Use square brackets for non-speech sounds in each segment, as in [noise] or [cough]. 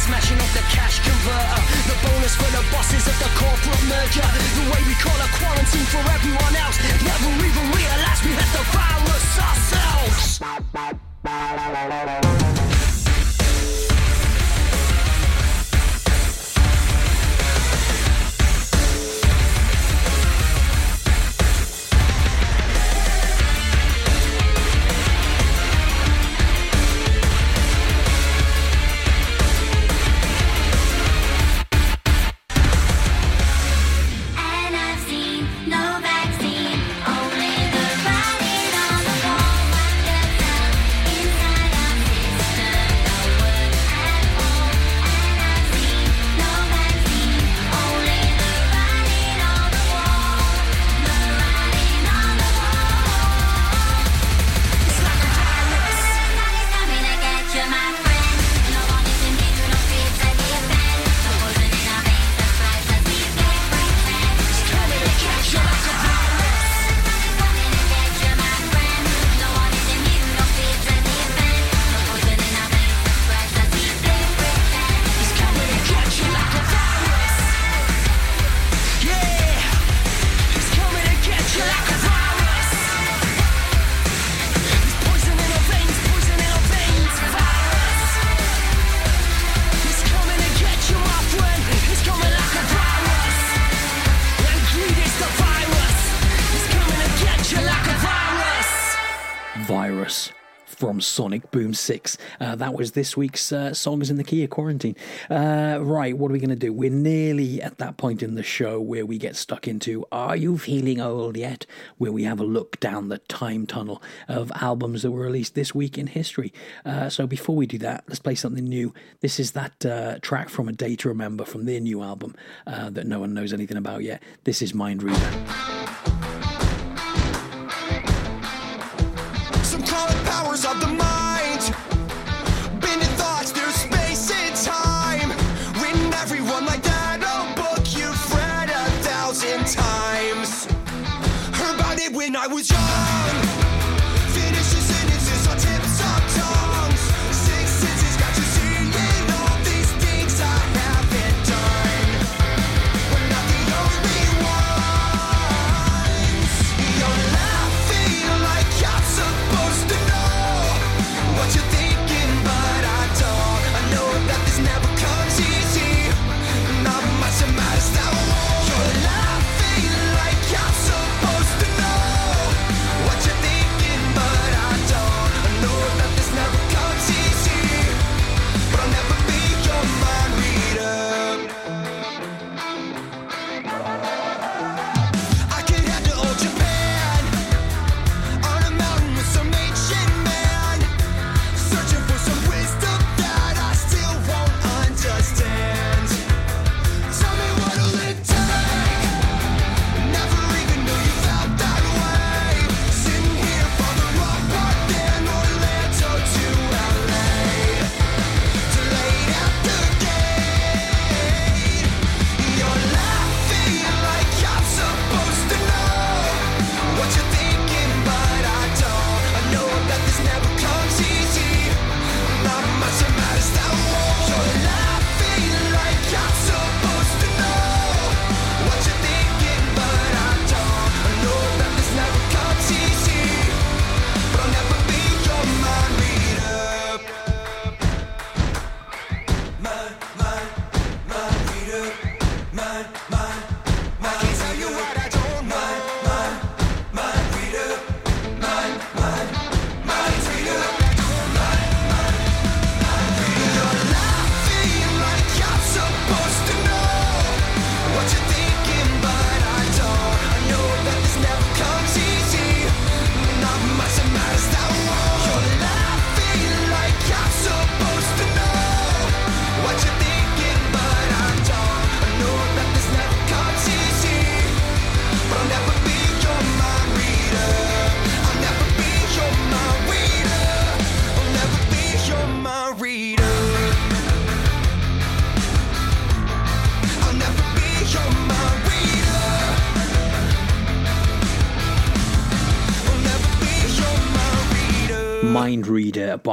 smashing off the cash converter. The bonus for the bosses of the corporate merger. The way we call a quarantine for everyone else. Never even realized we had the virus ourselves. Sonic Boom 6. Uh, that was this week's uh, Songs in the Key of Quarantine. Uh, right, what are we going to do? We're nearly at that point in the show where we get stuck into Are You Feeling Old Yet? where we have a look down the time tunnel of albums that were released this week in history. Uh, so before we do that, let's play something new. This is that uh, track from A Day to Remember from their new album uh, that no one knows anything about yet. This is Mind Reader.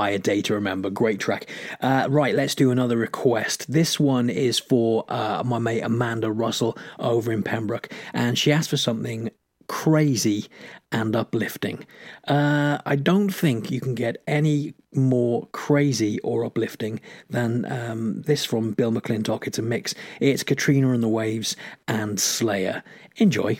A Day to Remember. Great track. Uh, right, let's do another request. This one is for uh, my mate Amanda Russell over in Pembroke, and she asked for something crazy and uplifting. Uh, I don't think you can get any more crazy or uplifting than um, this from Bill McClintock. It's a mix. It's Katrina and the Waves and Slayer. Enjoy.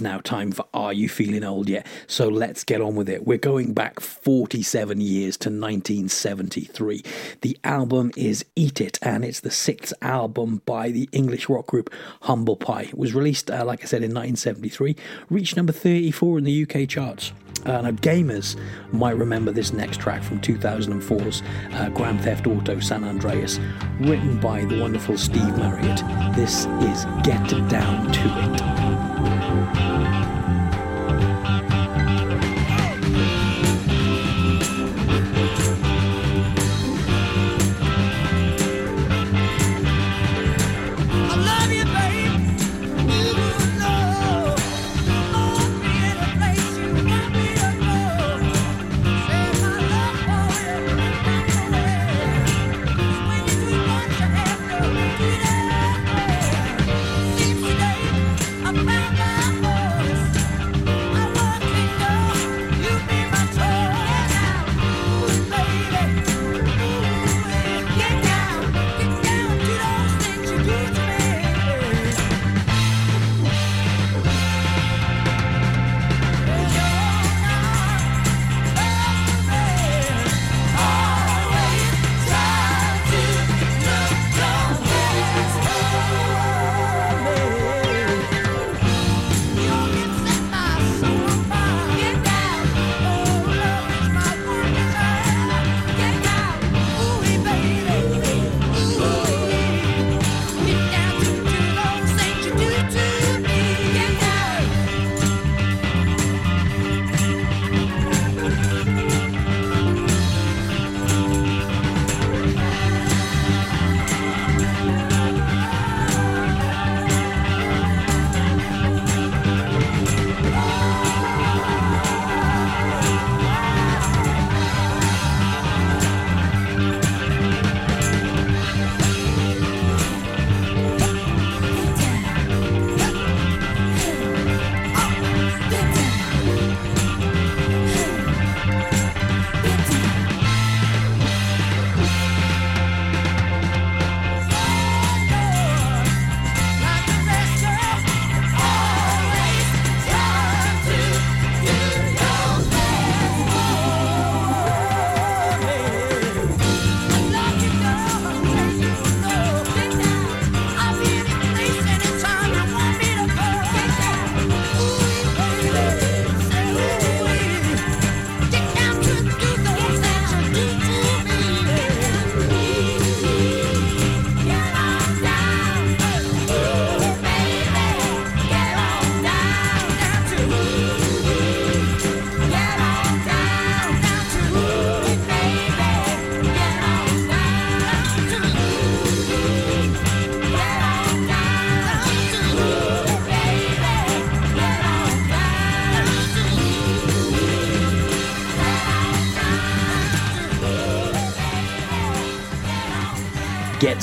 Now time for Are You Feeling Old Yet? So let's get on with it. We're going back 47 years to 1973. The album is Eat It, and it's the sixth album by the English rock group Humble Pie. It was released, uh, like I said, in 1973, reached number 34 in the UK charts. Uh, now, gamers might remember this next track from 2004's uh, Grand Theft Auto San Andreas, written by the wonderful Steve Marriott. This is Get Down to It. I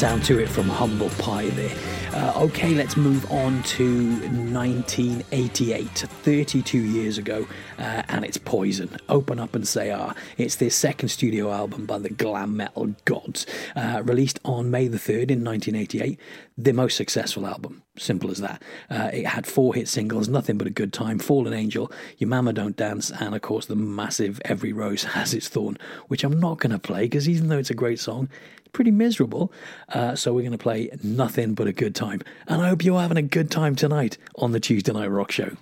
down to it from Humble Pie there. Uh, okay, let's move on to 1988, 32 years ago, uh, and it's Poison. Open Up and Say Ah. It's their second studio album by the glam metal gods, uh, released on May the 3rd in 1988. Their most successful album, simple as that. Uh, it had four hit singles, Nothing But a Good Time, Fallen Angel, Your Mama Don't Dance, and of course the massive Every Rose [laughs] Has Its Thorn, which I'm not going to play because even though it's a great song, it's pretty miserable. Uh, so we're going to play nothing but a good time. And I hope you're having a good time tonight on the Tuesday Night Rock Show.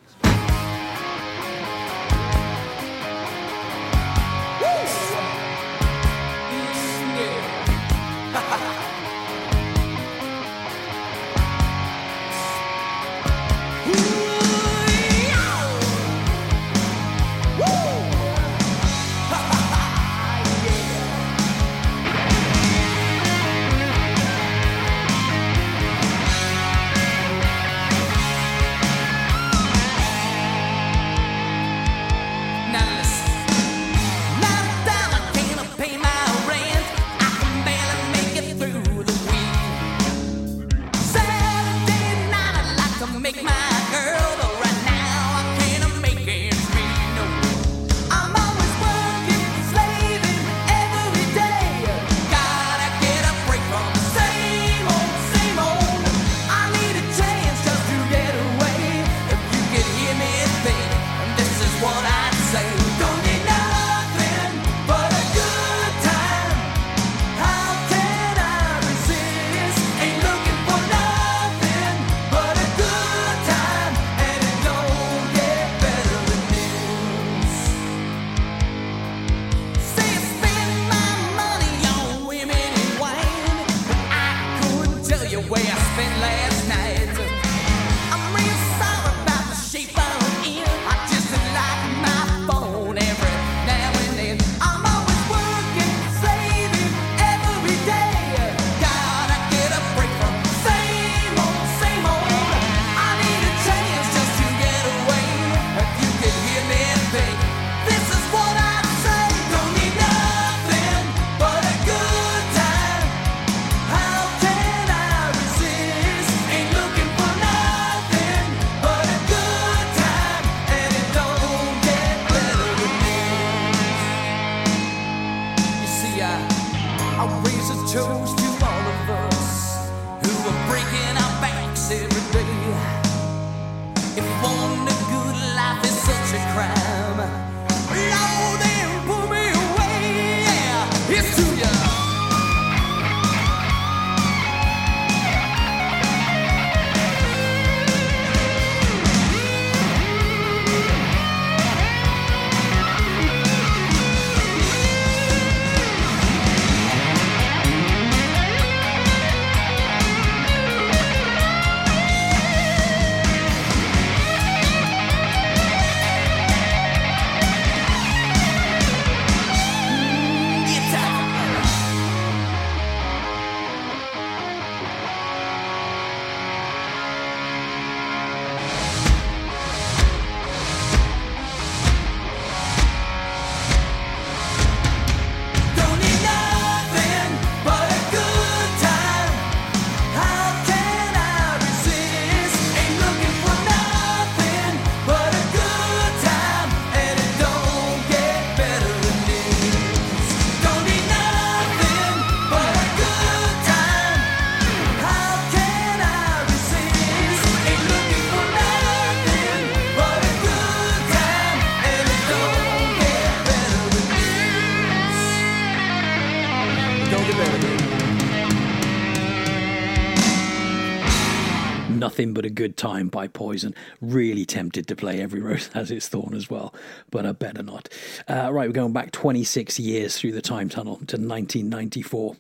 Nothing but a good time by Poison. Really tempted to play Every Rose [laughs] Has Its Thorn as well, but I better not. Uh, right, we're going back 26 years through the time tunnel to 1994.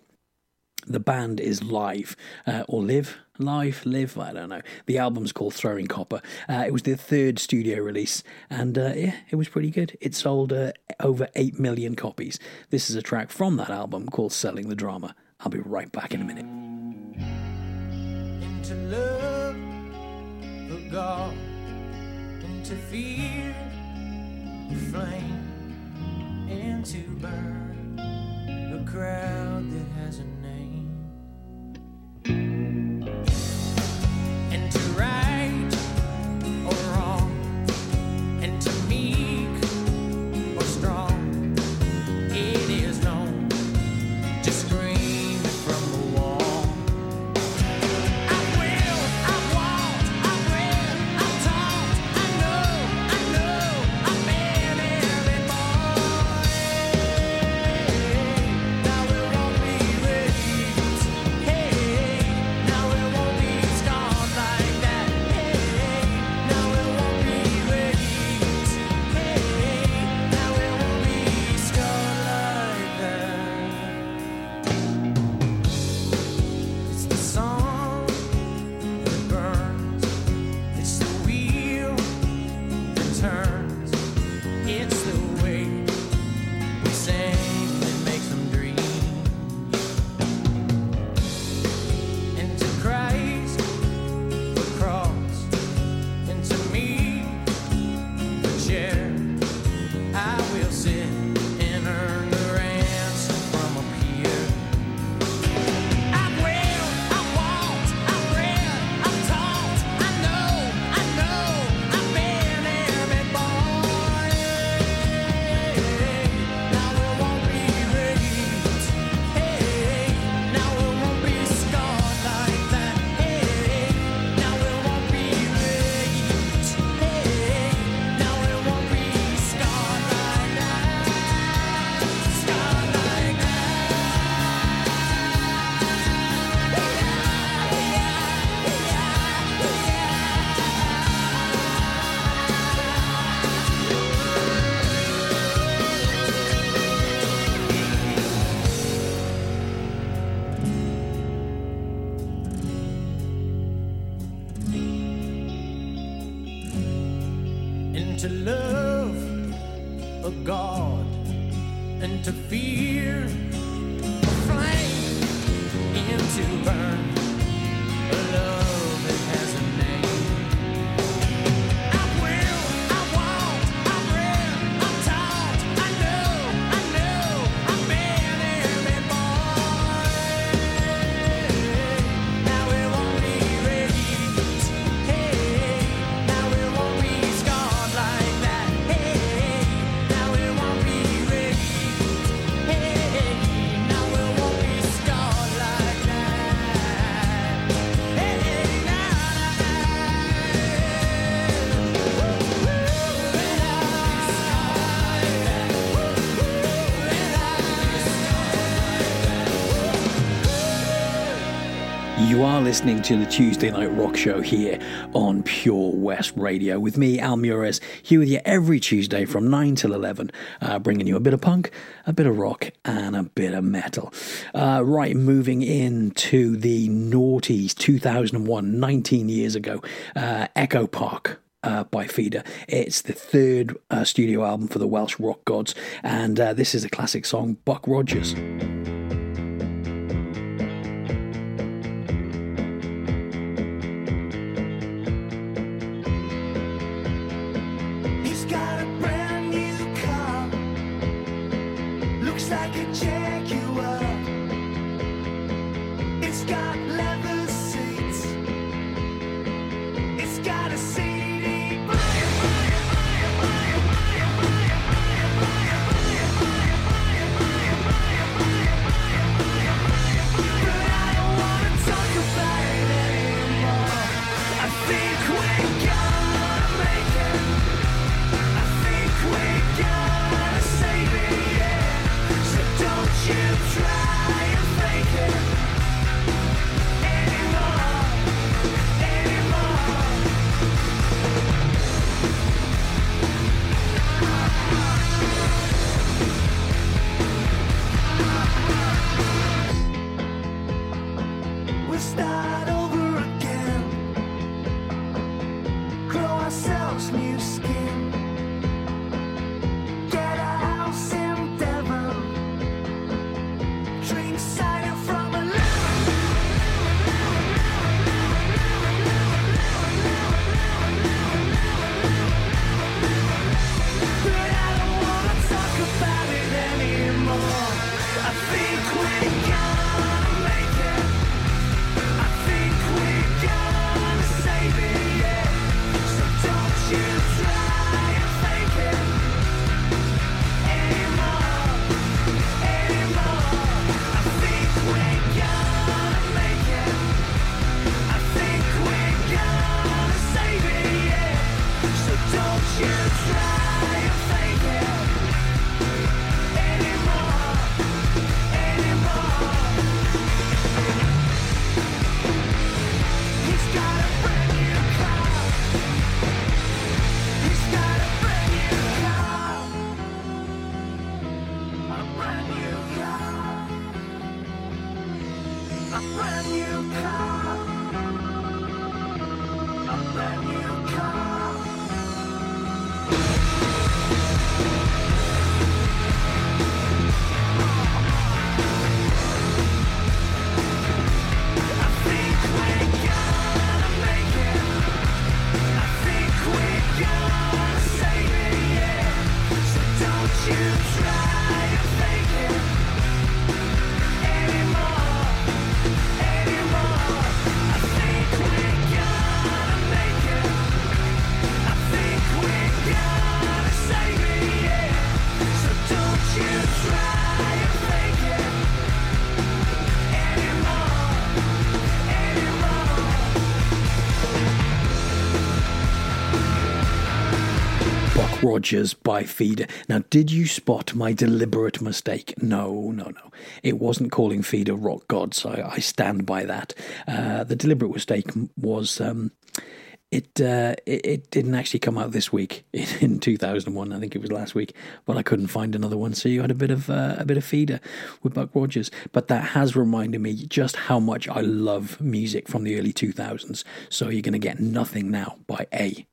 The band is live, uh, or live, live, live, I don't know. The album's called Throwing Copper. Uh, it was their third studio release, and uh, yeah, it was pretty good. It sold uh, over 8 million copies. This is a track from that album called Selling the Drama. I'll be right back in a minute. Into love, the God, and to fear, the flame, and to burn? The crowd that has listening to the Tuesday Night Rock Show here on Pure West Radio with me, Al Muirez, here with you every Tuesday from 9 till 11, uh, bringing you a bit of punk, a bit of rock, and a bit of metal. Uh, right, moving into the noughties, 2001, 19 years ago, uh, Echo Park uh, by Feeder. It's the third uh, studio album for the Welsh rock gods, and uh, this is a classic song, Buck Rogers. Rogers by Feeder. Now, did you spot my deliberate mistake? No, no, no. It wasn't calling Feeder rock gods. I, I stand by that. Uh, the deliberate mistake was um, it, uh, it it didn't actually come out this week [laughs] in, in 2001. I think it was last week, but I couldn't find another one. So you had a bit of uh, a bit of Feeder with Buck Rogers. But that has reminded me just how much I love music from the early 2000s. So you're going to get nothing now by A.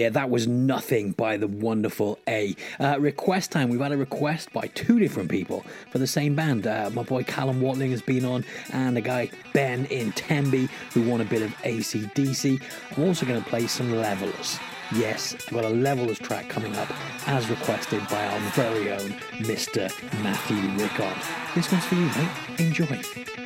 Yeah, that was nothing by the wonderful A. Uh, request time. We've had a request by two different people for the same band. Uh, my boy Callum Watling has been on, and a guy Ben in Tenby who want a bit of ACDC. I'm also going to play some Levellers. Yes, I've got a Levellers track coming up as requested by our very own Mr. Matthew Rickard. This one's for you, mate. Enjoy.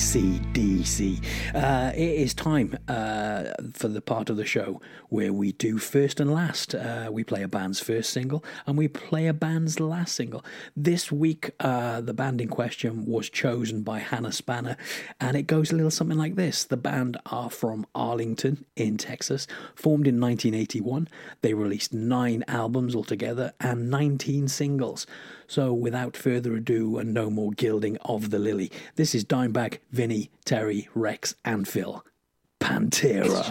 ACDC. Uh, it is time. Uh, for the part of the show where we do first and last. Uh, we play a band's first single and we play a band's last single. This week, uh, the band in question was chosen by Hannah Spanner, and it goes a little something like this. The band are from Arlington in Texas, formed in 1981. They released nine albums altogether and 19 singles. So, without further ado, and no more gilding of the lily, this is Dimebag, Vinny, Terry, Rex, and Phil. Pantera.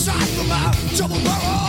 inside from my double barrel.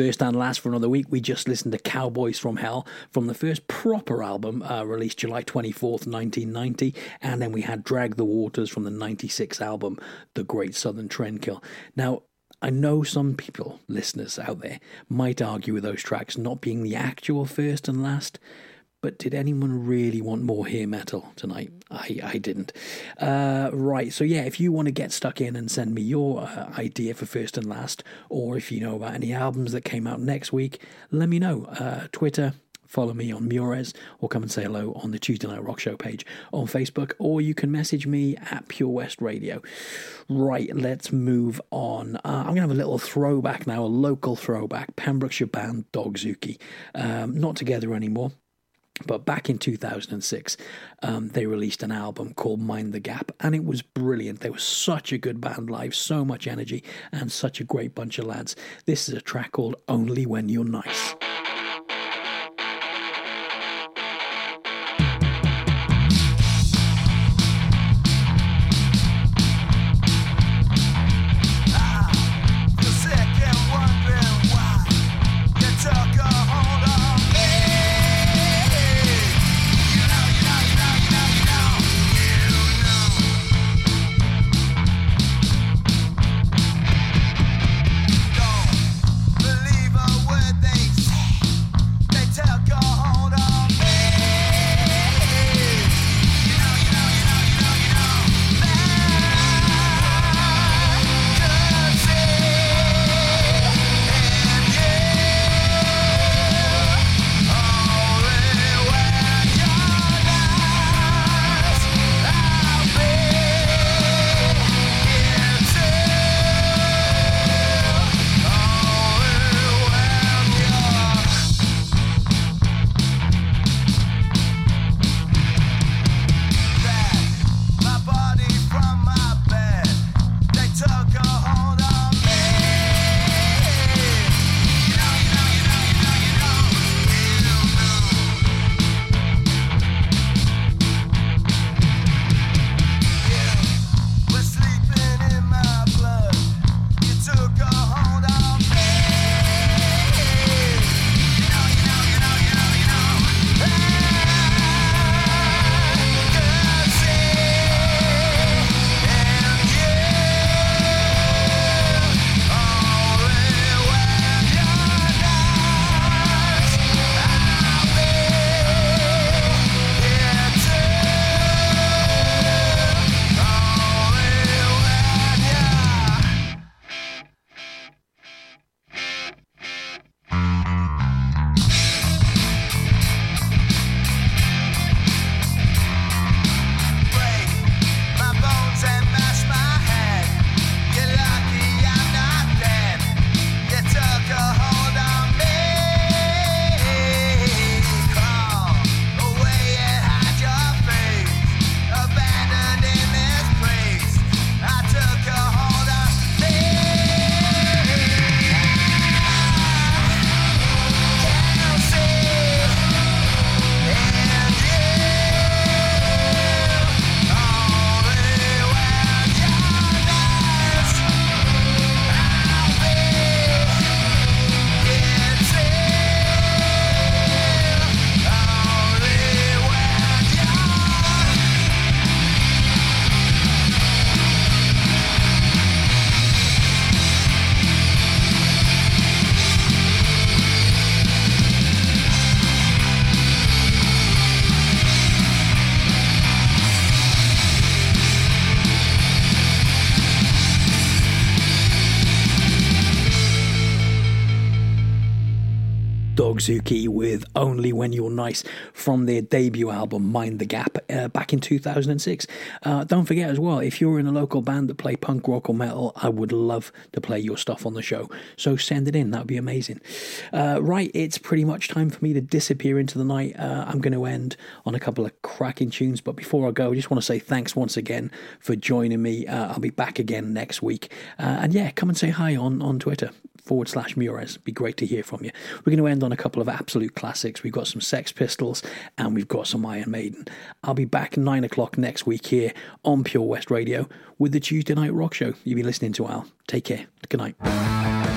First and last for another week. We just listened to Cowboys from Hell from the first proper album uh, released July 24th, 1990. And then we had Drag the Waters from the 96 album, The Great Southern Trendkill. Now, I know some people, listeners out there, might argue with those tracks not being the actual first and last, but did anyone really want more hair metal tonight? I, I didn't. Uh, right, so yeah, if you want to get stuck in and send me your uh, idea for first and last, or if you know about any albums that came out next week, let me know. Uh, Twitter, follow me on Muirez, or come and say hello on the Tuesday Night Rock Show page on Facebook, or you can message me at Pure West Radio. Right, let's move on. Uh, I'm going to have a little throwback now, a local throwback. Pembrokeshire band Dogzuki. Um, not together anymore. But back in 2006, um, they released an album called Mind the Gap, and it was brilliant. They were such a good band live, so much energy, and such a great bunch of lads. This is a track called Only When You're Nice. Dogzuki with Only When You're Nice from their debut album Mind the Gap uh, back in 2006. Uh, don't forget as well, if you're in a local band that play punk rock or metal, I would love to play your stuff on the show. So send it in, that would be amazing. Uh, right, it's pretty much time for me to disappear into the night. Uh, I'm going to end on a couple of cracking tunes, but before I go, I just want to say thanks once again for joining me. Uh, I'll be back again next week. Uh, and yeah, come and say hi on, on Twitter forward slash Muirez. Be great to hear from you. We're going to end on a couple of absolute classics. We've got some Sex Pistols and we've got some Iron Maiden. I'll be back nine o'clock next week here on Pure West Radio with the Tuesday Night Rock Show. You've been listening to Al. Take care. Good night.